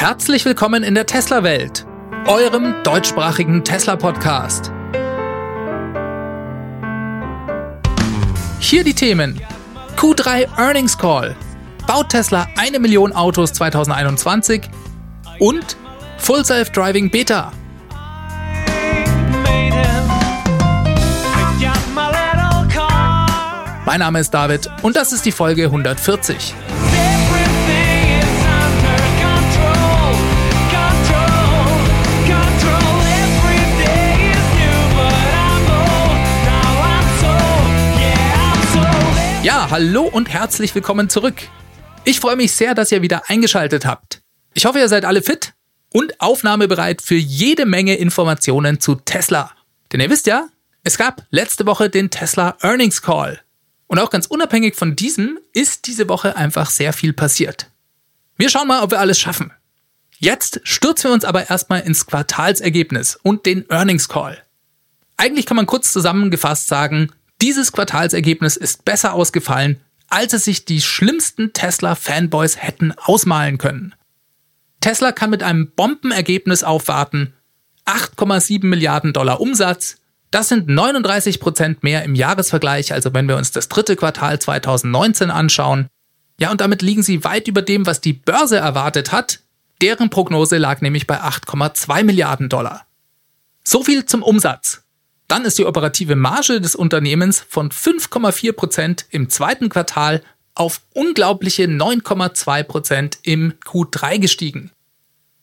Herzlich willkommen in der Tesla-Welt, eurem deutschsprachigen Tesla-Podcast. Hier die Themen. Q3 Earnings Call. Baut Tesla eine Million Autos 2021 und Full Self-Driving Beta. Mein Name ist David und das ist die Folge 140. Hallo und herzlich willkommen zurück. Ich freue mich sehr, dass ihr wieder eingeschaltet habt. Ich hoffe, ihr seid alle fit und aufnahmebereit für jede Menge Informationen zu Tesla. Denn ihr wisst ja, es gab letzte Woche den Tesla Earnings Call. Und auch ganz unabhängig von diesem ist diese Woche einfach sehr viel passiert. Wir schauen mal, ob wir alles schaffen. Jetzt stürzen wir uns aber erstmal ins Quartalsergebnis und den Earnings Call. Eigentlich kann man kurz zusammengefasst sagen, dieses Quartalsergebnis ist besser ausgefallen, als es sich die schlimmsten Tesla-Fanboys hätten ausmalen können. Tesla kann mit einem Bombenergebnis aufwarten. 8,7 Milliarden Dollar Umsatz. Das sind 39 Prozent mehr im Jahresvergleich, also wenn wir uns das dritte Quartal 2019 anschauen. Ja, und damit liegen sie weit über dem, was die Börse erwartet hat. Deren Prognose lag nämlich bei 8,2 Milliarden Dollar. So viel zum Umsatz. Dann ist die operative Marge des Unternehmens von 5,4 Prozent im zweiten Quartal auf unglaubliche 9,2 Prozent im Q3 gestiegen.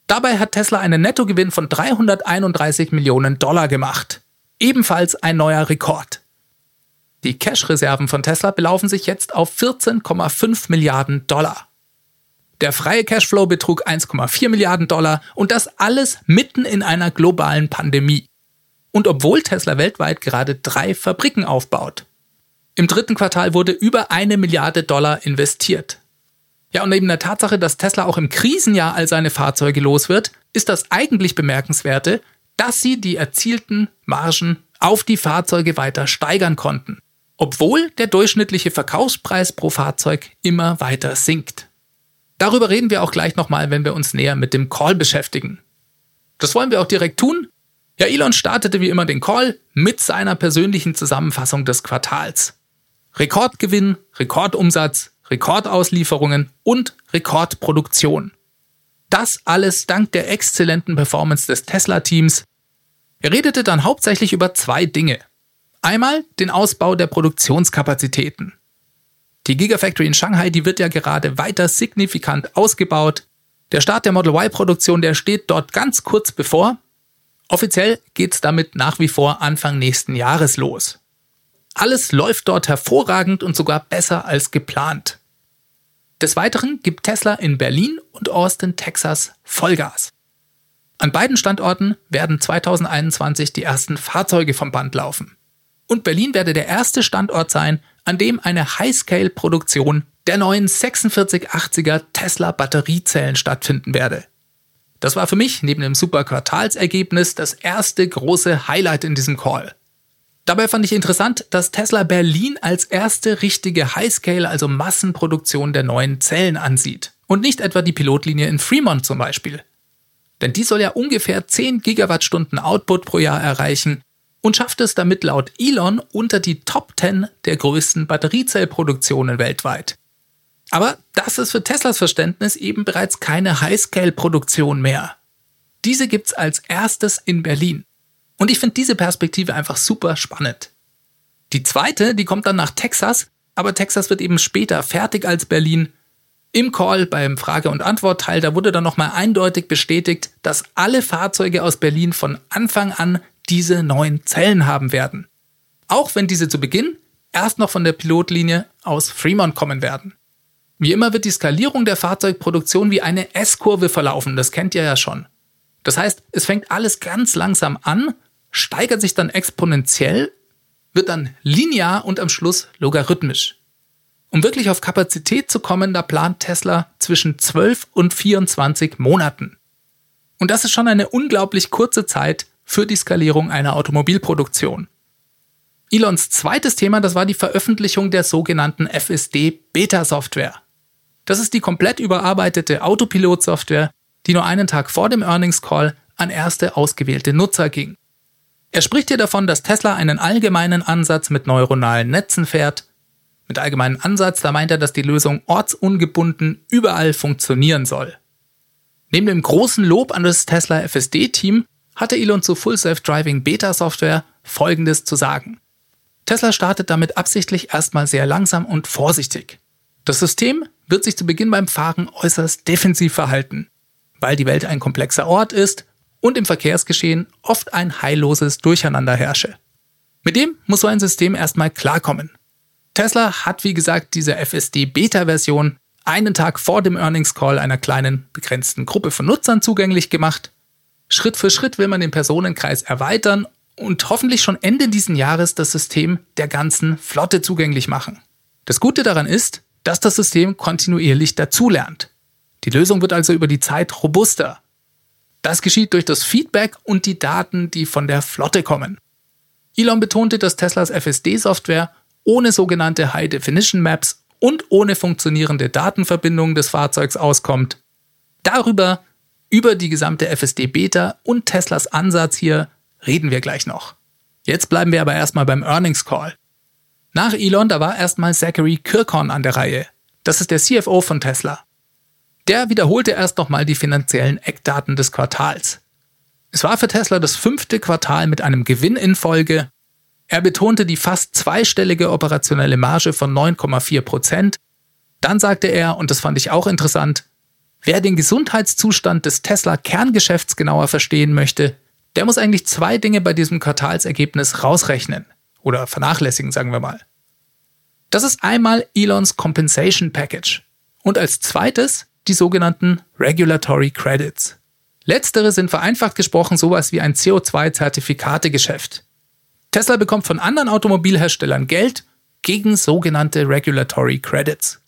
Dabei hat Tesla einen Nettogewinn von 331 Millionen Dollar gemacht. Ebenfalls ein neuer Rekord. Die Cash-Reserven von Tesla belaufen sich jetzt auf 14,5 Milliarden Dollar. Der freie Cashflow betrug 1,4 Milliarden Dollar und das alles mitten in einer globalen Pandemie und obwohl Tesla weltweit gerade drei Fabriken aufbaut. Im dritten Quartal wurde über eine Milliarde Dollar investiert. Ja, und neben der Tatsache, dass Tesla auch im Krisenjahr all seine Fahrzeuge los wird, ist das eigentlich bemerkenswerte, dass sie die erzielten Margen auf die Fahrzeuge weiter steigern konnten, obwohl der durchschnittliche Verkaufspreis pro Fahrzeug immer weiter sinkt. Darüber reden wir auch gleich nochmal, wenn wir uns näher mit dem Call beschäftigen. Das wollen wir auch direkt tun, ja, Elon startete wie immer den Call mit seiner persönlichen Zusammenfassung des Quartals. Rekordgewinn, Rekordumsatz, Rekordauslieferungen und Rekordproduktion. Das alles dank der exzellenten Performance des Tesla-Teams. Er redete dann hauptsächlich über zwei Dinge. Einmal den Ausbau der Produktionskapazitäten. Die Gigafactory in Shanghai, die wird ja gerade weiter signifikant ausgebaut. Der Start der Model Y-Produktion, der steht dort ganz kurz bevor Offiziell geht's damit nach wie vor Anfang nächsten Jahres los. Alles läuft dort hervorragend und sogar besser als geplant. Des Weiteren gibt Tesla in Berlin und Austin, Texas Vollgas. An beiden Standorten werden 2021 die ersten Fahrzeuge vom Band laufen. Und Berlin werde der erste Standort sein, an dem eine High-Scale-Produktion der neuen 4680er Tesla Batteriezellen stattfinden werde. Das war für mich neben dem super Quartalsergebnis das erste große Highlight in diesem Call. Dabei fand ich interessant, dass Tesla Berlin als erste richtige Highscale, also Massenproduktion der neuen Zellen ansieht. Und nicht etwa die Pilotlinie in Fremont zum Beispiel. Denn die soll ja ungefähr 10 Gigawattstunden Output pro Jahr erreichen und schafft es damit laut Elon unter die Top 10 der größten Batteriezellproduktionen weltweit. Aber das ist für Teslas Verständnis eben bereits keine Highscale-Produktion mehr. Diese gibt's als erstes in Berlin. Und ich finde diese Perspektive einfach super spannend. Die zweite, die kommt dann nach Texas, aber Texas wird eben später fertig als Berlin. Im Call beim Frage- und Antwortteil, da wurde dann nochmal eindeutig bestätigt, dass alle Fahrzeuge aus Berlin von Anfang an diese neuen Zellen haben werden. Auch wenn diese zu Beginn erst noch von der Pilotlinie aus Fremont kommen werden. Wie immer wird die Skalierung der Fahrzeugproduktion wie eine S-Kurve verlaufen, das kennt ihr ja schon. Das heißt, es fängt alles ganz langsam an, steigert sich dann exponentiell, wird dann linear und am Schluss logarithmisch. Um wirklich auf Kapazität zu kommen, da plant Tesla zwischen 12 und 24 Monaten. Und das ist schon eine unglaublich kurze Zeit für die Skalierung einer Automobilproduktion. Elons zweites Thema, das war die Veröffentlichung der sogenannten FSD Beta Software. Das ist die komplett überarbeitete Autopilot-Software, die nur einen Tag vor dem Earnings Call an erste ausgewählte Nutzer ging. Er spricht hier davon, dass Tesla einen allgemeinen Ansatz mit neuronalen Netzen fährt. Mit allgemeinen Ansatz, da meint er, dass die Lösung ortsungebunden überall funktionieren soll. Neben dem großen Lob an das Tesla FSD-Team hatte Elon zu Full Self-Driving Beta-Software Folgendes zu sagen. Tesla startet damit absichtlich erstmal sehr langsam und vorsichtig. Das System wird sich zu Beginn beim Fahren äußerst defensiv verhalten, weil die Welt ein komplexer Ort ist und im Verkehrsgeschehen oft ein heilloses Durcheinander herrsche. Mit dem muss so ein System erstmal klarkommen. Tesla hat wie gesagt diese FSD-Beta-Version einen Tag vor dem Earnings Call einer kleinen begrenzten Gruppe von Nutzern zugänglich gemacht. Schritt für Schritt will man den Personenkreis erweitern und hoffentlich schon Ende diesen Jahres das System der ganzen Flotte zugänglich machen. Das Gute daran ist, dass das System kontinuierlich dazulernt. Die Lösung wird also über die Zeit robuster. Das geschieht durch das Feedback und die Daten, die von der Flotte kommen. Elon betonte, dass Teslas FSD-Software ohne sogenannte High Definition Maps und ohne funktionierende Datenverbindungen des Fahrzeugs auskommt. Darüber, über die gesamte FSD-Beta und Teslas Ansatz hier reden wir gleich noch. Jetzt bleiben wir aber erstmal beim Earnings Call. Nach Elon, da war erstmal Zachary Kirkhorn an der Reihe. Das ist der CFO von Tesla. Der wiederholte erst nochmal die finanziellen Eckdaten des Quartals. Es war für Tesla das fünfte Quartal mit einem Gewinn in Folge. Er betonte die fast zweistellige operationelle Marge von 9,4 Prozent. Dann sagte er, und das fand ich auch interessant, wer den Gesundheitszustand des Tesla-Kerngeschäfts genauer verstehen möchte, der muss eigentlich zwei Dinge bei diesem Quartalsergebnis rausrechnen. Oder vernachlässigen, sagen wir mal. Das ist einmal Elons Compensation Package. Und als zweites die sogenannten Regulatory Credits. Letztere sind vereinfacht gesprochen sowas wie ein CO2-Zertifikategeschäft. Tesla bekommt von anderen Automobilherstellern Geld gegen sogenannte Regulatory Credits.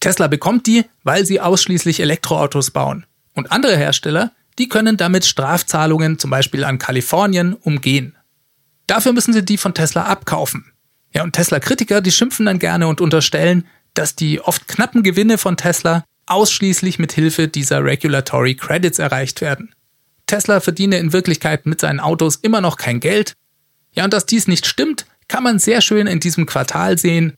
Tesla bekommt die, weil sie ausschließlich Elektroautos bauen. Und andere Hersteller, die können damit Strafzahlungen zum Beispiel an Kalifornien umgehen. Dafür müssen sie die von Tesla abkaufen. Ja, und Tesla-Kritiker, die schimpfen dann gerne und unterstellen, dass die oft knappen Gewinne von Tesla ausschließlich mit Hilfe dieser Regulatory Credits erreicht werden. Tesla verdiene in Wirklichkeit mit seinen Autos immer noch kein Geld. Ja, und dass dies nicht stimmt, kann man sehr schön in diesem Quartal sehen.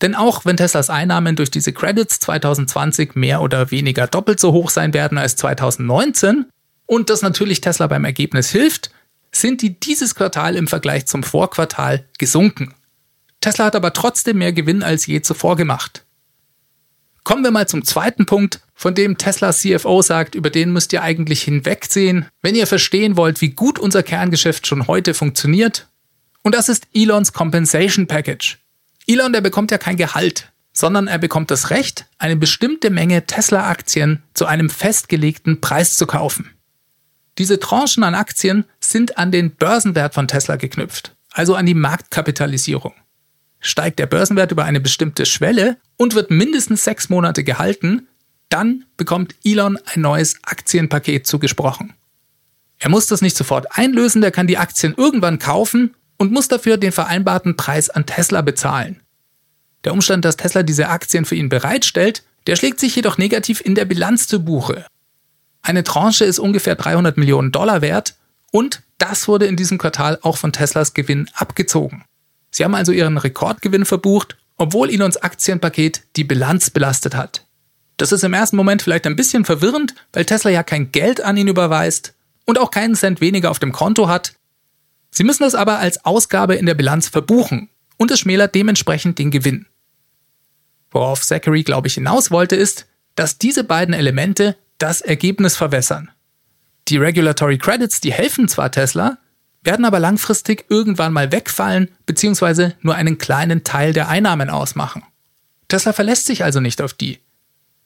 Denn auch wenn Teslas Einnahmen durch diese Credits 2020 mehr oder weniger doppelt so hoch sein werden als 2019 und das natürlich Tesla beim Ergebnis hilft, sind die dieses Quartal im Vergleich zum Vorquartal gesunken. Tesla hat aber trotzdem mehr Gewinn als je zuvor gemacht. Kommen wir mal zum zweiten Punkt, von dem Tesla CFO sagt, über den müsst ihr eigentlich hinwegsehen, wenn ihr verstehen wollt, wie gut unser Kerngeschäft schon heute funktioniert. Und das ist Elons Compensation Package. Elon, der bekommt ja kein Gehalt, sondern er bekommt das Recht, eine bestimmte Menge Tesla-Aktien zu einem festgelegten Preis zu kaufen. Diese Tranchen an Aktien sind an den Börsenwert von Tesla geknüpft, also an die Marktkapitalisierung. Steigt der Börsenwert über eine bestimmte Schwelle und wird mindestens sechs Monate gehalten, dann bekommt Elon ein neues Aktienpaket zugesprochen. Er muss das nicht sofort einlösen, der kann die Aktien irgendwann kaufen und muss dafür den vereinbarten Preis an Tesla bezahlen. Der Umstand, dass Tesla diese Aktien für ihn bereitstellt, der schlägt sich jedoch negativ in der Bilanz zu Buche. Eine Tranche ist ungefähr 300 Millionen Dollar wert und das wurde in diesem Quartal auch von Teslas Gewinn abgezogen. Sie haben also ihren Rekordgewinn verbucht, obwohl Elons Aktienpaket die Bilanz belastet hat. Das ist im ersten Moment vielleicht ein bisschen verwirrend, weil Tesla ja kein Geld an ihn überweist und auch keinen Cent weniger auf dem Konto hat. Sie müssen es aber als Ausgabe in der Bilanz verbuchen und es schmälert dementsprechend den Gewinn. Worauf Zachary, glaube ich, hinaus wollte, ist, dass diese beiden Elemente das Ergebnis verwässern. Die Regulatory Credits, die helfen zwar Tesla, werden aber langfristig irgendwann mal wegfallen bzw. nur einen kleinen Teil der Einnahmen ausmachen. Tesla verlässt sich also nicht auf die.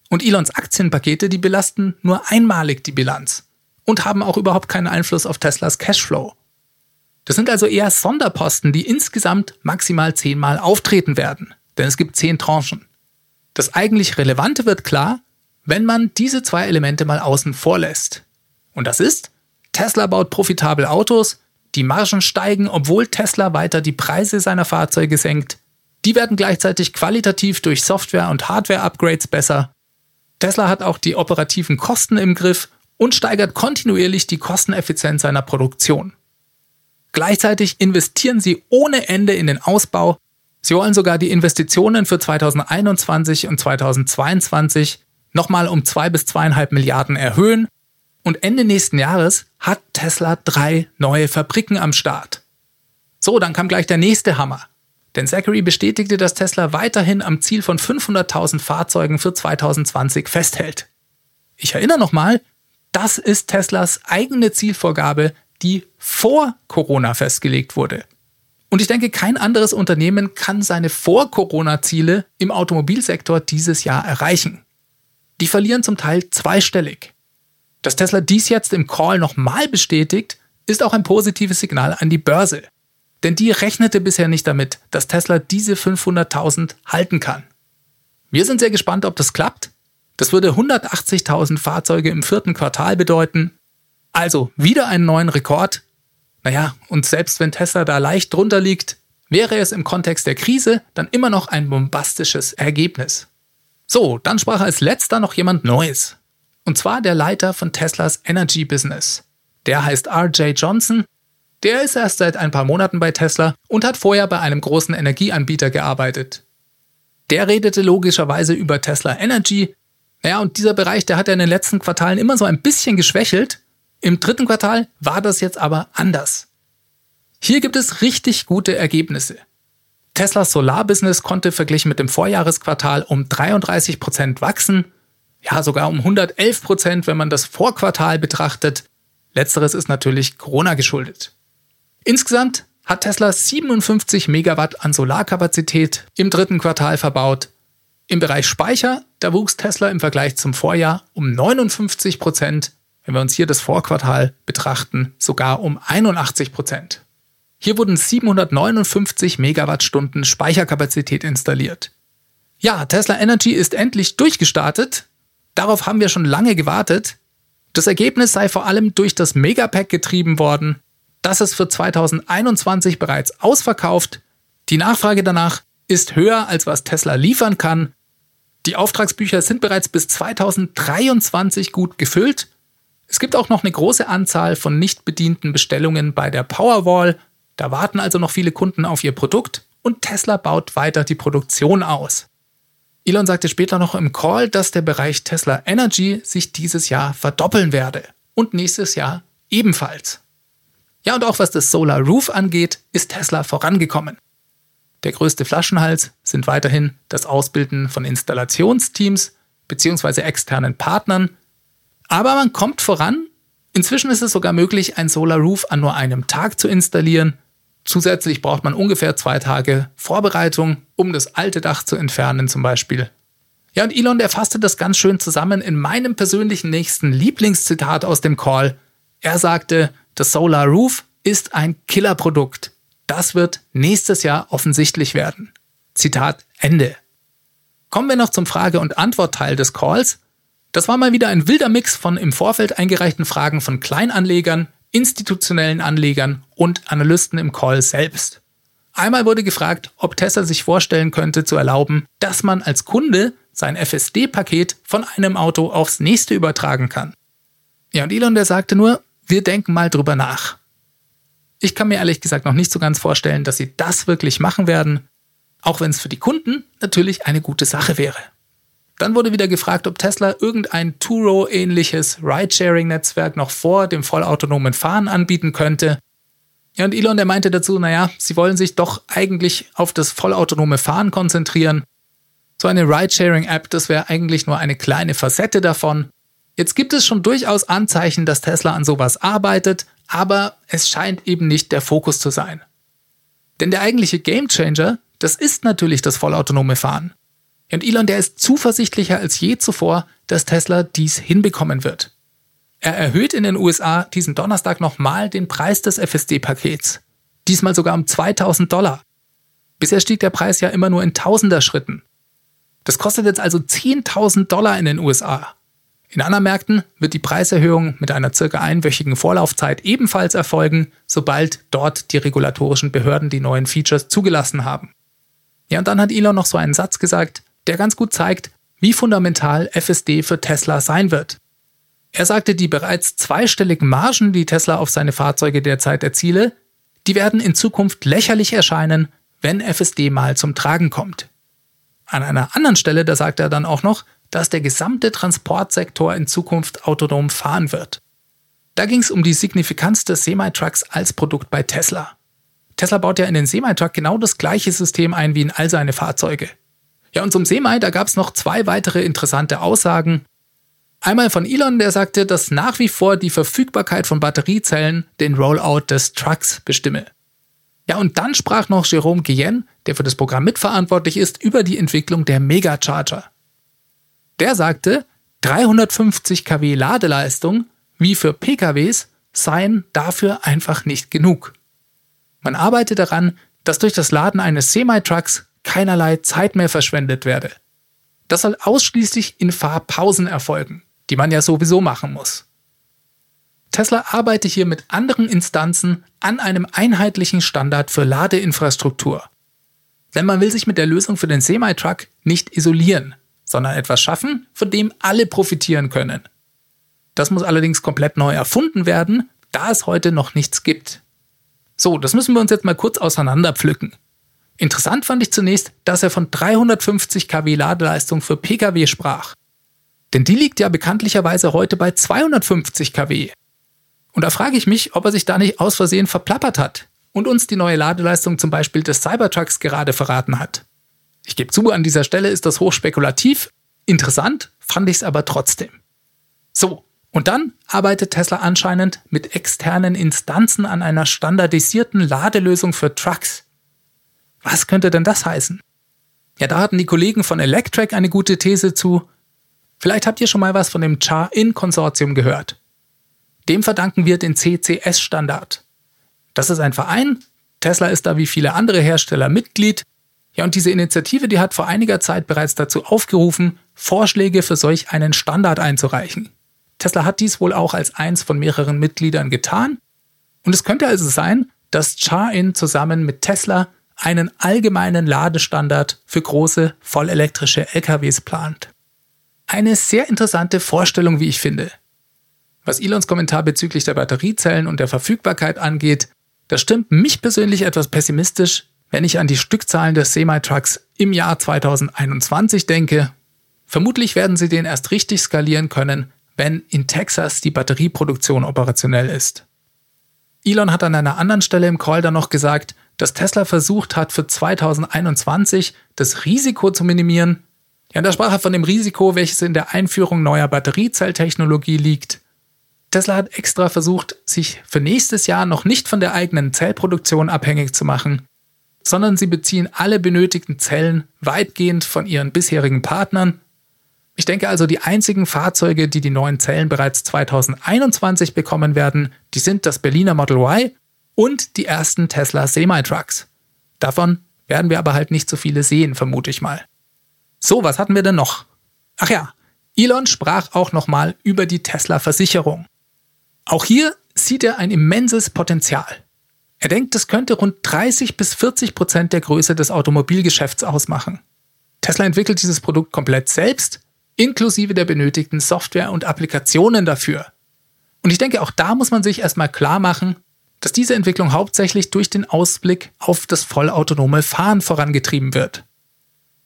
Und Elons Aktienpakete, die belasten nur einmalig die Bilanz und haben auch überhaupt keinen Einfluss auf Teslas Cashflow. Das sind also eher Sonderposten, die insgesamt maximal zehnmal auftreten werden, denn es gibt zehn Tranchen. Das eigentlich Relevante wird klar, wenn man diese zwei Elemente mal außen vor lässt. Und das ist, Tesla baut profitabel Autos die Margen steigen, obwohl Tesla weiter die Preise seiner Fahrzeuge senkt. Die werden gleichzeitig qualitativ durch Software- und Hardware-Upgrades besser. Tesla hat auch die operativen Kosten im Griff und steigert kontinuierlich die Kosteneffizienz seiner Produktion. Gleichzeitig investieren sie ohne Ende in den Ausbau. Sie wollen sogar die Investitionen für 2021 und 2022 nochmal um zwei bis zweieinhalb Milliarden erhöhen. Und Ende nächsten Jahres hat Tesla drei neue Fabriken am Start. So, dann kam gleich der nächste Hammer. Denn Zachary bestätigte, dass Tesla weiterhin am Ziel von 500.000 Fahrzeugen für 2020 festhält. Ich erinnere nochmal, das ist Teslas eigene Zielvorgabe, die vor Corona festgelegt wurde. Und ich denke, kein anderes Unternehmen kann seine Vor-Corona-Ziele im Automobilsektor dieses Jahr erreichen. Die verlieren zum Teil zweistellig. Dass Tesla dies jetzt im Call nochmal bestätigt, ist auch ein positives Signal an die Börse. Denn die rechnete bisher nicht damit, dass Tesla diese 500.000 halten kann. Wir sind sehr gespannt, ob das klappt. Das würde 180.000 Fahrzeuge im vierten Quartal bedeuten also wieder einen neuen Rekord. Naja, und selbst wenn Tesla da leicht drunter liegt, wäre es im Kontext der Krise dann immer noch ein bombastisches Ergebnis. So, dann sprach als letzter noch jemand Neues. Und zwar der Leiter von Teslas Energy Business. Der heißt RJ Johnson. Der ist erst seit ein paar Monaten bei Tesla und hat vorher bei einem großen Energieanbieter gearbeitet. Der redete logischerweise über Tesla Energy. Naja, und dieser Bereich, der hat ja in den letzten Quartalen immer so ein bisschen geschwächelt. Im dritten Quartal war das jetzt aber anders. Hier gibt es richtig gute Ergebnisse. Teslas Solarbusiness konnte verglichen mit dem Vorjahresquartal um 33 Prozent wachsen, ja sogar um 111%, Prozent, wenn man das Vorquartal betrachtet. Letzteres ist natürlich Corona geschuldet. Insgesamt hat Tesla 57 Megawatt an Solarkapazität im dritten Quartal verbaut. Im Bereich Speicher, da wuchs Tesla im Vergleich zum Vorjahr um 59 Prozent wenn wir uns hier das Vorquartal betrachten, sogar um 81 Prozent. Hier wurden 759 Megawattstunden Speicherkapazität installiert. Ja, Tesla Energy ist endlich durchgestartet. Darauf haben wir schon lange gewartet. Das Ergebnis sei vor allem durch das Megapack getrieben worden. Das ist für 2021 bereits ausverkauft. Die Nachfrage danach ist höher, als was Tesla liefern kann. Die Auftragsbücher sind bereits bis 2023 gut gefüllt es gibt auch noch eine große Anzahl von nicht bedienten Bestellungen bei der Powerwall. Da warten also noch viele Kunden auf ihr Produkt und Tesla baut weiter die Produktion aus. Elon sagte später noch im Call, dass der Bereich Tesla Energy sich dieses Jahr verdoppeln werde und nächstes Jahr ebenfalls. Ja, und auch was das Solar Roof angeht, ist Tesla vorangekommen. Der größte Flaschenhals sind weiterhin das Ausbilden von Installationsteams bzw. externen Partnern aber man kommt voran. Inzwischen ist es sogar möglich, ein Solar Roof an nur einem Tag zu installieren. Zusätzlich braucht man ungefähr zwei Tage Vorbereitung, um das alte Dach zu entfernen zum Beispiel. Ja, und Elon, der fasste das ganz schön zusammen in meinem persönlichen nächsten Lieblingszitat aus dem Call. Er sagte, das Solar Roof ist ein Killerprodukt. Das wird nächstes Jahr offensichtlich werden. Zitat Ende. Kommen wir noch zum Frage- und Antwortteil des Calls. Das war mal wieder ein wilder Mix von im Vorfeld eingereichten Fragen von Kleinanlegern, institutionellen Anlegern und Analysten im Call selbst. Einmal wurde gefragt, ob Tesla sich vorstellen könnte zu erlauben, dass man als Kunde sein FSD-Paket von einem Auto aufs nächste übertragen kann. Ja, und Elon, der sagte nur, wir denken mal drüber nach. Ich kann mir ehrlich gesagt noch nicht so ganz vorstellen, dass sie das wirklich machen werden, auch wenn es für die Kunden natürlich eine gute Sache wäre. Dann wurde wieder gefragt, ob Tesla irgendein Turo-ähnliches Ridesharing-Netzwerk noch vor dem vollautonomen Fahren anbieten könnte. Ja, und Elon, der meinte dazu, naja, sie wollen sich doch eigentlich auf das vollautonome Fahren konzentrieren. So eine Ridesharing-App, das wäre eigentlich nur eine kleine Facette davon. Jetzt gibt es schon durchaus Anzeichen, dass Tesla an sowas arbeitet, aber es scheint eben nicht der Fokus zu sein. Denn der eigentliche Gamechanger, das ist natürlich das vollautonome Fahren. Und Elon, der ist zuversichtlicher als je zuvor, dass Tesla dies hinbekommen wird. Er erhöht in den USA diesen Donnerstag nochmal den Preis des FSD-Pakets. Diesmal sogar um 2000 Dollar. Bisher stieg der Preis ja immer nur in Tausender-Schritten. Das kostet jetzt also 10.000 Dollar in den USA. In anderen Märkten wird die Preiserhöhung mit einer circa einwöchigen Vorlaufzeit ebenfalls erfolgen, sobald dort die regulatorischen Behörden die neuen Features zugelassen haben. Ja, und dann hat Elon noch so einen Satz gesagt, der ganz gut zeigt, wie fundamental FSD für Tesla sein wird. Er sagte, die bereits zweistelligen Margen, die Tesla auf seine Fahrzeuge derzeit erziele, die werden in Zukunft lächerlich erscheinen, wenn FSD mal zum Tragen kommt. An einer anderen Stelle, da sagt er dann auch noch, dass der gesamte Transportsektor in Zukunft autonom fahren wird. Da ging es um die Signifikanz des Semi-Trucks als Produkt bei Tesla. Tesla baut ja in den Semi-Truck genau das gleiche System ein wie in all seine Fahrzeuge. Ja, und zum Semi, da gab es noch zwei weitere interessante Aussagen. Einmal von Elon, der sagte, dass nach wie vor die Verfügbarkeit von Batteriezellen den Rollout des Trucks bestimme. Ja, und dann sprach noch Jerome Guillen, der für das Programm mitverantwortlich ist, über die Entwicklung der Megacharger. Der sagte, 350 kW Ladeleistung, wie für PKWs, seien dafür einfach nicht genug. Man arbeitet daran, dass durch das Laden eines Semi-Trucks keinerlei Zeit mehr verschwendet werde. Das soll ausschließlich in Fahrpausen erfolgen, die man ja sowieso machen muss. Tesla arbeitet hier mit anderen Instanzen an einem einheitlichen Standard für Ladeinfrastruktur. Denn man will sich mit der Lösung für den Semi-Truck nicht isolieren, sondern etwas schaffen, von dem alle profitieren können. Das muss allerdings komplett neu erfunden werden, da es heute noch nichts gibt. So, das müssen wir uns jetzt mal kurz auseinanderpflücken. Interessant fand ich zunächst, dass er von 350 kW Ladeleistung für Pkw sprach. Denn die liegt ja bekanntlicherweise heute bei 250 kW. Und da frage ich mich, ob er sich da nicht aus Versehen verplappert hat und uns die neue Ladeleistung zum Beispiel des Cybertrucks gerade verraten hat. Ich gebe zu, an dieser Stelle ist das hochspekulativ. Interessant fand ich es aber trotzdem. So, und dann arbeitet Tesla anscheinend mit externen Instanzen an einer standardisierten Ladelösung für Trucks. Was könnte denn das heißen? Ja, da hatten die Kollegen von Electrek eine gute These zu. Vielleicht habt ihr schon mal was von dem Char-In-Konsortium gehört. Dem verdanken wir den CCS-Standard. Das ist ein Verein, Tesla ist da wie viele andere Hersteller Mitglied. Ja, und diese Initiative, die hat vor einiger Zeit bereits dazu aufgerufen, Vorschläge für solch einen Standard einzureichen. Tesla hat dies wohl auch als eins von mehreren Mitgliedern getan. Und es könnte also sein, dass Char-In zusammen mit Tesla einen allgemeinen Ladestandard für große vollelektrische LKWs plant. Eine sehr interessante Vorstellung, wie ich finde. Was Elons Kommentar bezüglich der Batteriezellen und der Verfügbarkeit angeht, das stimmt mich persönlich etwas pessimistisch, wenn ich an die Stückzahlen des Semi-Trucks im Jahr 2021 denke. Vermutlich werden sie den erst richtig skalieren können, wenn in Texas die Batterieproduktion operationell ist. Elon hat an einer anderen Stelle im Call dann noch gesagt, dass Tesla versucht hat, für 2021 das Risiko zu minimieren. Ja, da sprach er von dem Risiko, welches in der Einführung neuer Batteriezelltechnologie liegt. Tesla hat extra versucht, sich für nächstes Jahr noch nicht von der eigenen Zellproduktion abhängig zu machen, sondern sie beziehen alle benötigten Zellen weitgehend von ihren bisherigen Partnern. Ich denke also, die einzigen Fahrzeuge, die die neuen Zellen bereits 2021 bekommen werden, die sind das Berliner Model Y und die ersten Tesla Semi-Trucks. Davon werden wir aber halt nicht so viele sehen, vermute ich mal. So, was hatten wir denn noch? Ach ja, Elon sprach auch nochmal über die Tesla-Versicherung. Auch hier sieht er ein immenses Potenzial. Er denkt, es könnte rund 30 bis 40 Prozent der Größe des Automobilgeschäfts ausmachen. Tesla entwickelt dieses Produkt komplett selbst, inklusive der benötigten Software und Applikationen dafür. Und ich denke, auch da muss man sich erstmal klar machen, dass diese Entwicklung hauptsächlich durch den Ausblick auf das vollautonome Fahren vorangetrieben wird.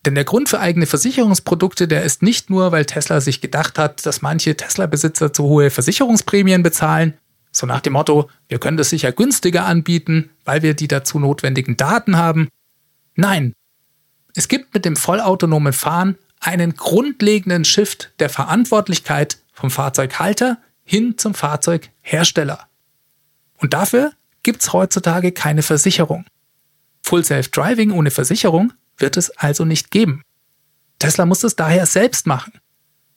Denn der Grund für eigene Versicherungsprodukte, der ist nicht nur, weil Tesla sich gedacht hat, dass manche Tesla-Besitzer zu hohe Versicherungsprämien bezahlen, so nach dem Motto, wir können das sicher günstiger anbieten, weil wir die dazu notwendigen Daten haben. Nein, es gibt mit dem vollautonomen Fahren einen grundlegenden Shift der Verantwortlichkeit vom Fahrzeughalter hin zum Fahrzeughersteller. Und dafür gibt es heutzutage keine Versicherung. Full Self-Driving ohne Versicherung wird es also nicht geben. Tesla muss es daher selbst machen.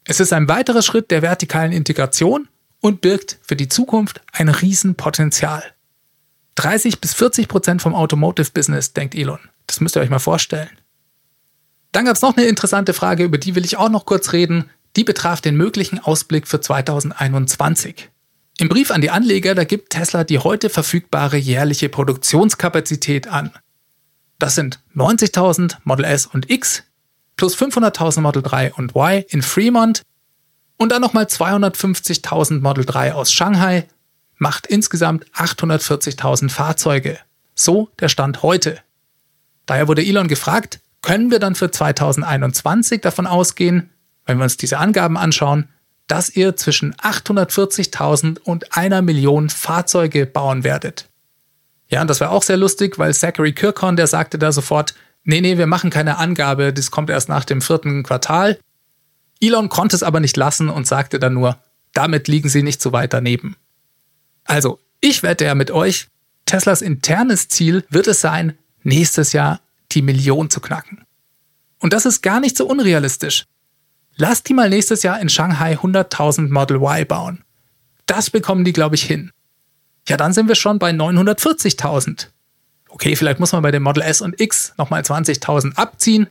Es ist ein weiterer Schritt der vertikalen Integration und birgt für die Zukunft ein Riesenpotenzial. 30 bis 40 Prozent vom Automotive-Business, denkt Elon. Das müsst ihr euch mal vorstellen. Dann gab es noch eine interessante Frage, über die will ich auch noch kurz reden. Die betraf den möglichen Ausblick für 2021. Im Brief an die Anleger, da gibt Tesla die heute verfügbare jährliche Produktionskapazität an. Das sind 90.000 Model S und X plus 500.000 Model 3 und Y in Fremont Und dann nochmal 250.000 Model 3 aus Shanghai, macht insgesamt 840.000 Fahrzeuge. So der Stand heute. Daher wurde Elon gefragt, können wir dann für 2021 davon ausgehen, wenn wir uns diese Angaben anschauen, dass ihr zwischen 840.000 und einer Million Fahrzeuge bauen werdet. Ja, und das war auch sehr lustig, weil Zachary Kirkhorn, der sagte da sofort, nee, nee, wir machen keine Angabe, das kommt erst nach dem vierten Quartal. Elon konnte es aber nicht lassen und sagte dann nur, damit liegen sie nicht so weit daneben. Also, ich wette ja mit euch, Teslas internes Ziel wird es sein, nächstes Jahr die Million zu knacken. Und das ist gar nicht so unrealistisch. Lasst die mal nächstes Jahr in Shanghai 100.000 Model Y bauen. Das bekommen die, glaube ich, hin. Ja, dann sind wir schon bei 940.000. Okay, vielleicht muss man bei dem Model S und X nochmal 20.000 abziehen,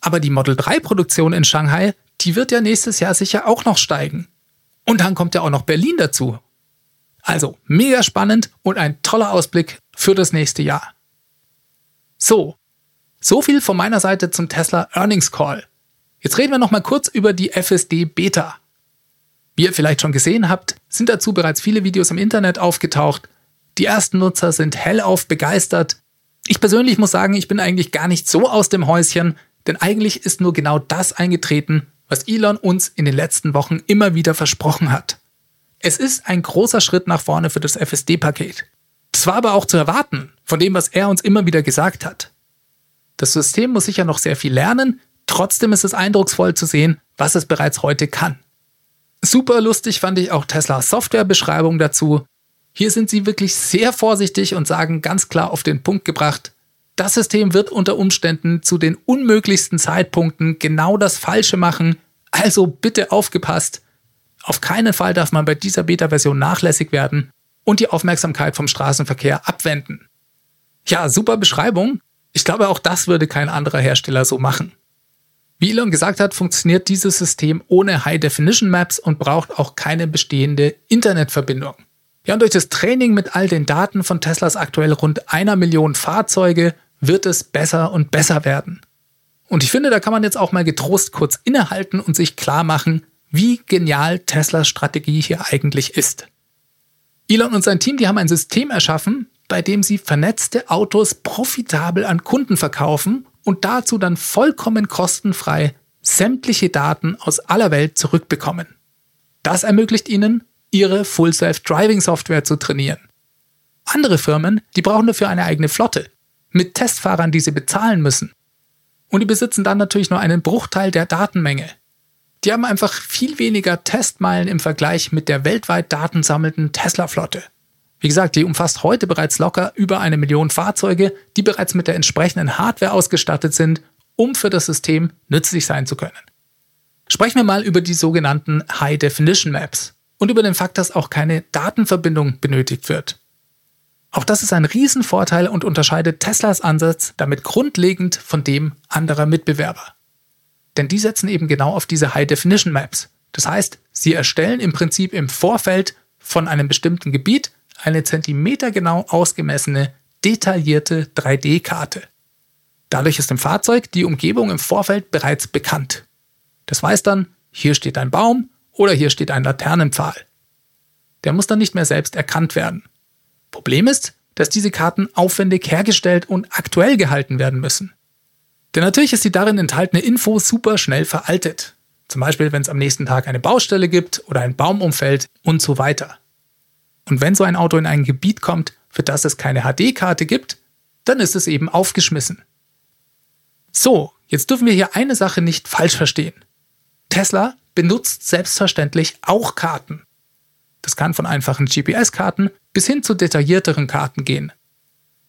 aber die Model 3 Produktion in Shanghai, die wird ja nächstes Jahr sicher auch noch steigen. Und dann kommt ja auch noch Berlin dazu. Also, mega spannend und ein toller Ausblick für das nächste Jahr. So, so viel von meiner Seite zum Tesla Earnings Call. Jetzt reden wir noch mal kurz über die FSD Beta. Wie ihr vielleicht schon gesehen habt, sind dazu bereits viele Videos im Internet aufgetaucht. Die ersten Nutzer sind hellauf begeistert. Ich persönlich muss sagen, ich bin eigentlich gar nicht so aus dem Häuschen, denn eigentlich ist nur genau das eingetreten, was Elon uns in den letzten Wochen immer wieder versprochen hat. Es ist ein großer Schritt nach vorne für das FSD-Paket. Das war aber auch zu erwarten, von dem, was er uns immer wieder gesagt hat. Das System muss sicher noch sehr viel lernen, trotzdem ist es eindrucksvoll zu sehen, was es bereits heute kann. Super lustig fand ich auch Teslas Softwarebeschreibung dazu. Hier sind sie wirklich sehr vorsichtig und sagen ganz klar auf den Punkt gebracht, das System wird unter Umständen zu den unmöglichsten Zeitpunkten genau das Falsche machen, also bitte aufgepasst. Auf keinen Fall darf man bei dieser Beta-Version nachlässig werden und die Aufmerksamkeit vom Straßenverkehr abwenden. Ja, super Beschreibung. Ich glaube, auch das würde kein anderer Hersteller so machen. Wie Elon gesagt hat, funktioniert dieses System ohne High-Definition-Maps und braucht auch keine bestehende Internetverbindung. Ja, und durch das Training mit all den Daten von Teslas aktuell rund einer Million Fahrzeuge wird es besser und besser werden. Und ich finde, da kann man jetzt auch mal getrost kurz innehalten und sich klar machen, wie genial Teslas Strategie hier eigentlich ist. Elon und sein Team, die haben ein System erschaffen, bei dem sie vernetzte Autos profitabel an Kunden verkaufen und dazu dann vollkommen kostenfrei sämtliche Daten aus aller Welt zurückbekommen. Das ermöglicht ihnen, ihre Full Self-Driving Software zu trainieren. Andere Firmen, die brauchen dafür eine eigene Flotte, mit Testfahrern, die sie bezahlen müssen. Und die besitzen dann natürlich nur einen Bruchteil der Datenmenge. Die haben einfach viel weniger Testmeilen im Vergleich mit der weltweit datensammelnden Tesla-Flotte. Wie gesagt, die umfasst heute bereits locker über eine Million Fahrzeuge, die bereits mit der entsprechenden Hardware ausgestattet sind, um für das System nützlich sein zu können. Sprechen wir mal über die sogenannten High Definition Maps und über den Fakt, dass auch keine Datenverbindung benötigt wird. Auch das ist ein Riesenvorteil und unterscheidet Teslas Ansatz damit grundlegend von dem anderer Mitbewerber. Denn die setzen eben genau auf diese High Definition Maps. Das heißt, sie erstellen im Prinzip im Vorfeld von einem bestimmten Gebiet eine zentimetergenau ausgemessene, detaillierte 3D-Karte. Dadurch ist im Fahrzeug die Umgebung im Vorfeld bereits bekannt. Das weiß dann, hier steht ein Baum oder hier steht ein Laternenpfahl. Der muss dann nicht mehr selbst erkannt werden. Problem ist, dass diese Karten aufwendig hergestellt und aktuell gehalten werden müssen. Denn natürlich ist die darin enthaltene Info super schnell veraltet. Zum Beispiel, wenn es am nächsten Tag eine Baustelle gibt oder ein Baum umfällt und so weiter. Und wenn so ein Auto in ein Gebiet kommt, für das es keine HD-Karte gibt, dann ist es eben aufgeschmissen. So, jetzt dürfen wir hier eine Sache nicht falsch verstehen. Tesla benutzt selbstverständlich auch Karten. Das kann von einfachen GPS-Karten bis hin zu detaillierteren Karten gehen.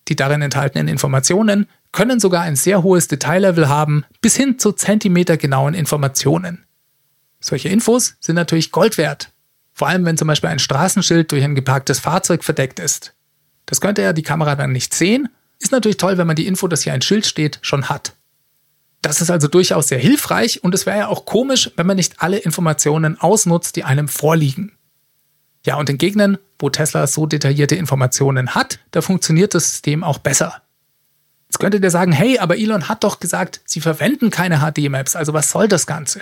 Die darin enthaltenen Informationen können sogar ein sehr hohes Detaillevel haben, bis hin zu zentimetergenauen Informationen. Solche Infos sind natürlich Gold wert. Vor allem, wenn zum Beispiel ein Straßenschild durch ein geparktes Fahrzeug verdeckt ist. Das könnte ja die Kamera dann nicht sehen. Ist natürlich toll, wenn man die Info, dass hier ein Schild steht, schon hat. Das ist also durchaus sehr hilfreich und es wäre ja auch komisch, wenn man nicht alle Informationen ausnutzt, die einem vorliegen. Ja, und in Gegenden, wo Tesla so detaillierte Informationen hat, da funktioniert das System auch besser. Jetzt könntet ihr sagen, hey, aber Elon hat doch gesagt, sie verwenden keine HD-Maps, also was soll das Ganze?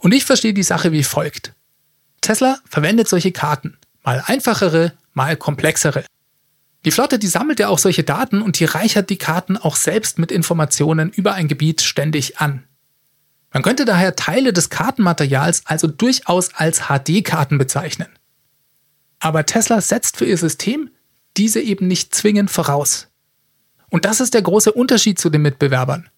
Und ich verstehe die Sache wie folgt. Tesla verwendet solche Karten, mal einfachere, mal komplexere. Die Flotte, die sammelt ja auch solche Daten und die reichert die Karten auch selbst mit Informationen über ein Gebiet ständig an. Man könnte daher Teile des Kartenmaterials also durchaus als HD-Karten bezeichnen. Aber Tesla setzt für ihr System diese eben nicht zwingend voraus. Und das ist der große Unterschied zu den Mitbewerbern.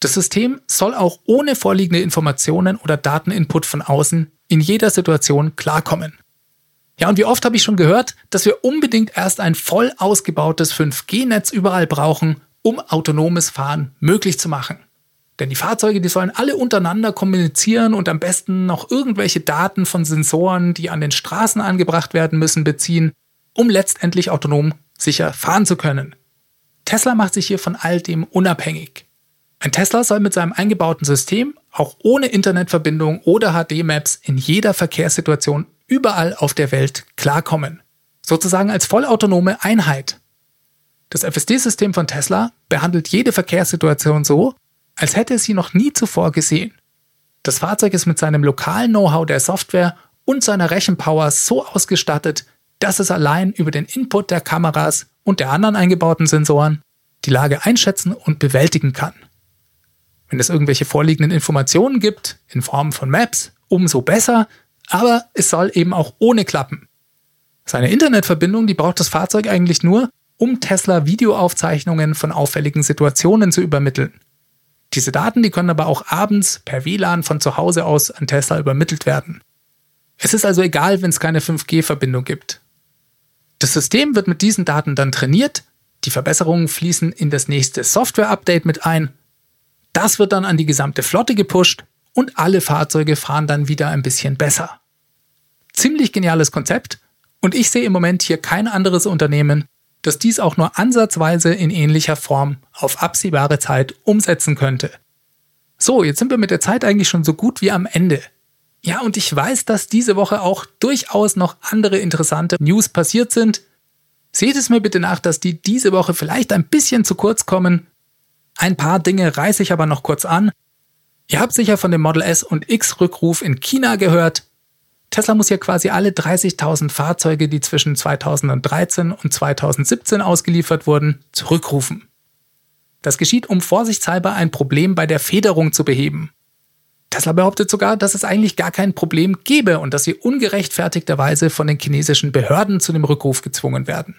Das System soll auch ohne vorliegende Informationen oder Dateninput von außen in jeder Situation klarkommen. Ja, und wie oft habe ich schon gehört, dass wir unbedingt erst ein voll ausgebautes 5G-Netz überall brauchen, um autonomes Fahren möglich zu machen. Denn die Fahrzeuge, die sollen alle untereinander kommunizieren und am besten noch irgendwelche Daten von Sensoren, die an den Straßen angebracht werden müssen, beziehen, um letztendlich autonom sicher fahren zu können. Tesla macht sich hier von all dem unabhängig. Ein Tesla soll mit seinem eingebauten System auch ohne Internetverbindung oder HD-Maps in jeder Verkehrssituation überall auf der Welt klarkommen. Sozusagen als vollautonome Einheit. Das FSD-System von Tesla behandelt jede Verkehrssituation so, als hätte es sie noch nie zuvor gesehen. Das Fahrzeug ist mit seinem lokalen Know-how der Software und seiner Rechenpower so ausgestattet, dass es allein über den Input der Kameras und der anderen eingebauten Sensoren die Lage einschätzen und bewältigen kann. Wenn es irgendwelche vorliegenden Informationen gibt, in Form von Maps, umso besser, aber es soll eben auch ohne klappen. Seine Internetverbindung, die braucht das Fahrzeug eigentlich nur, um Tesla Videoaufzeichnungen von auffälligen Situationen zu übermitteln. Diese Daten, die können aber auch abends per WLAN von zu Hause aus an Tesla übermittelt werden. Es ist also egal, wenn es keine 5G-Verbindung gibt. Das System wird mit diesen Daten dann trainiert, die Verbesserungen fließen in das nächste Software-Update mit ein, das wird dann an die gesamte Flotte gepusht und alle Fahrzeuge fahren dann wieder ein bisschen besser ziemlich geniales Konzept und ich sehe im Moment hier kein anderes Unternehmen, das dies auch nur ansatzweise in ähnlicher Form auf absehbare Zeit umsetzen könnte. So, jetzt sind wir mit der Zeit eigentlich schon so gut wie am Ende. Ja, und ich weiß, dass diese Woche auch durchaus noch andere interessante News passiert sind. Seht es mir bitte nach, dass die diese Woche vielleicht ein bisschen zu kurz kommen. Ein paar Dinge reiße ich aber noch kurz an. Ihr habt sicher von dem Model S und X Rückruf in China gehört. Tesla muss ja quasi alle 30.000 Fahrzeuge, die zwischen 2013 und 2017 ausgeliefert wurden, zurückrufen. Das geschieht, um vorsichtshalber ein Problem bei der Federung zu beheben. Tesla behauptet sogar, dass es eigentlich gar kein Problem gäbe und dass sie ungerechtfertigterweise von den chinesischen Behörden zu dem Rückruf gezwungen werden.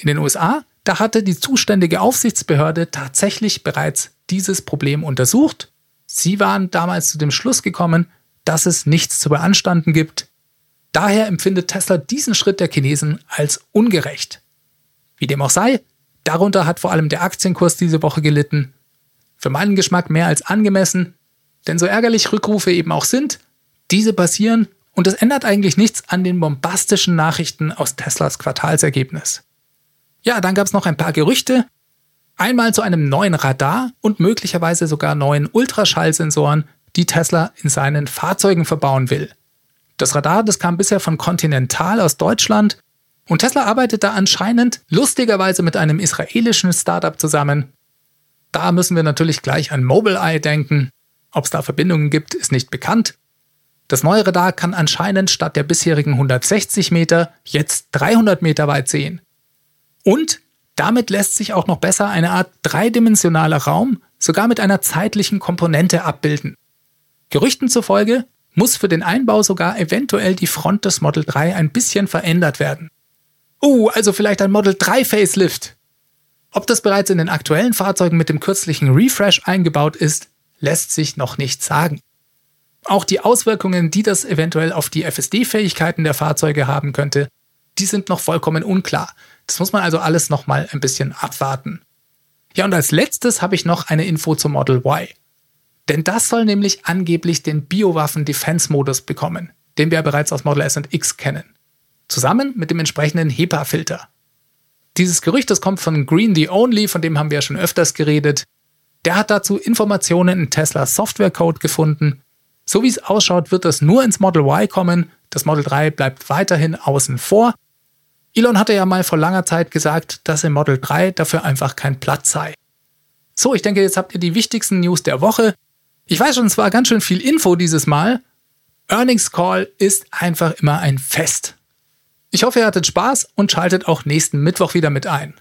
In den USA, da hatte die zuständige Aufsichtsbehörde tatsächlich bereits dieses Problem untersucht. Sie waren damals zu dem Schluss gekommen, dass es nichts zu beanstanden gibt. Daher empfindet Tesla diesen Schritt der Chinesen als ungerecht. Wie dem auch sei, darunter hat vor allem der Aktienkurs diese Woche gelitten. Für meinen Geschmack mehr als angemessen, denn so ärgerlich Rückrufe eben auch sind, diese passieren und es ändert eigentlich nichts an den bombastischen Nachrichten aus Teslas Quartalsergebnis. Ja, dann gab es noch ein paar Gerüchte. Einmal zu einem neuen Radar und möglicherweise sogar neuen Ultraschallsensoren die Tesla in seinen Fahrzeugen verbauen will. Das Radar, das kam bisher von Continental aus Deutschland und Tesla arbeitet da anscheinend lustigerweise mit einem israelischen Startup zusammen. Da müssen wir natürlich gleich an Mobileye denken. Ob es da Verbindungen gibt, ist nicht bekannt. Das neue Radar kann anscheinend statt der bisherigen 160 Meter jetzt 300 Meter weit sehen. Und damit lässt sich auch noch besser eine Art dreidimensionaler Raum sogar mit einer zeitlichen Komponente abbilden. Gerüchten zufolge muss für den Einbau sogar eventuell die Front des Model 3 ein bisschen verändert werden. Uh, also vielleicht ein Model 3 Facelift. Ob das bereits in den aktuellen Fahrzeugen mit dem kürzlichen Refresh eingebaut ist, lässt sich noch nicht sagen. Auch die Auswirkungen, die das eventuell auf die FSD-Fähigkeiten der Fahrzeuge haben könnte, die sind noch vollkommen unklar. Das muss man also alles nochmal ein bisschen abwarten. Ja, und als letztes habe ich noch eine Info zum Model Y. Denn das soll nämlich angeblich den Biowaffen-Defense-Modus bekommen, den wir bereits aus Model S und X kennen. Zusammen mit dem entsprechenden HEPA-Filter. Dieses Gerücht, das kommt von Green the Only, von dem haben wir ja schon öfters geredet. Der hat dazu Informationen in Teslas Software-Code gefunden. So wie es ausschaut, wird das nur ins Model Y kommen. Das Model 3 bleibt weiterhin außen vor. Elon hatte ja mal vor langer Zeit gesagt, dass im Model 3 dafür einfach kein Platz sei. So, ich denke, jetzt habt ihr die wichtigsten News der Woche. Ich weiß schon, es war ganz schön viel Info dieses Mal. Earnings Call ist einfach immer ein Fest. Ich hoffe, ihr hattet Spaß und schaltet auch nächsten Mittwoch wieder mit ein.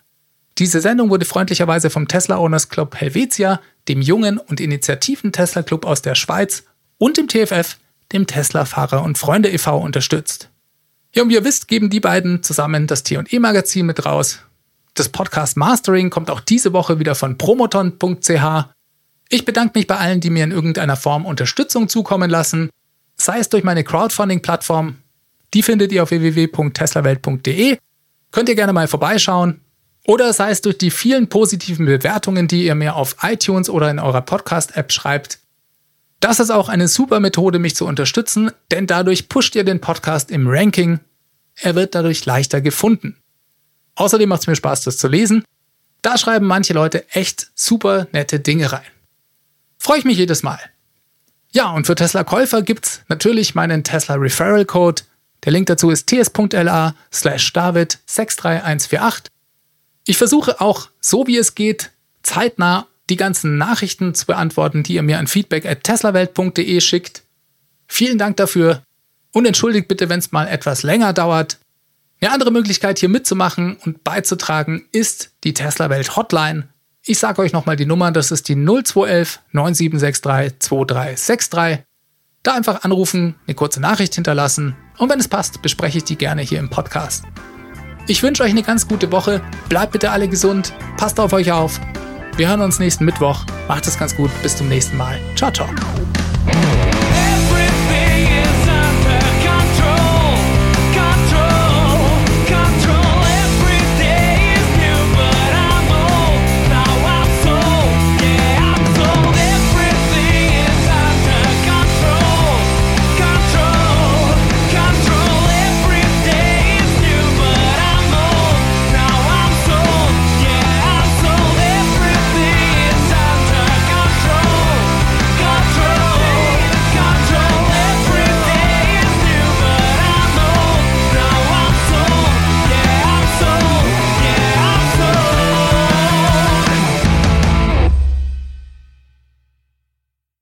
Diese Sendung wurde freundlicherweise vom Tesla Owners Club Helvetia, dem jungen und initiativen Tesla Club aus der Schweiz und dem TFF, dem Tesla Fahrer und Freunde e.V. unterstützt. Ja, und wie ihr wisst, geben die beiden zusammen das T&E Magazin mit raus. Das Podcast Mastering kommt auch diese Woche wieder von promoton.ch. Ich bedanke mich bei allen, die mir in irgendeiner Form Unterstützung zukommen lassen, sei es durch meine Crowdfunding-Plattform, die findet ihr auf www.teslawelt.de, könnt ihr gerne mal vorbeischauen, oder sei es durch die vielen positiven Bewertungen, die ihr mir auf iTunes oder in eurer Podcast-App schreibt. Das ist auch eine super Methode, mich zu unterstützen, denn dadurch pusht ihr den Podcast im Ranking. Er wird dadurch leichter gefunden. Außerdem macht es mir Spaß, das zu lesen. Da schreiben manche Leute echt super nette Dinge rein. Freue ich mich jedes Mal. Ja, und für Tesla-Käufer gibt's natürlich meinen Tesla Referral Code. Der Link dazu ist ts.la slash david 63148. Ich versuche auch, so wie es geht, zeitnah die ganzen Nachrichten zu beantworten, die ihr mir an feedback at teslawelt.de schickt. Vielen Dank dafür und entschuldigt bitte, wenn es mal etwas länger dauert. Eine andere Möglichkeit hier mitzumachen und beizutragen ist die Tesla Welt Hotline. Ich sage euch nochmal die Nummer, das ist die 0211 9763 2363. Da einfach anrufen, eine kurze Nachricht hinterlassen und wenn es passt, bespreche ich die gerne hier im Podcast. Ich wünsche euch eine ganz gute Woche, bleibt bitte alle gesund, passt auf euch auf wir hören uns nächsten Mittwoch. Macht es ganz gut. Bis zum nächsten Mal. Ciao, ciao.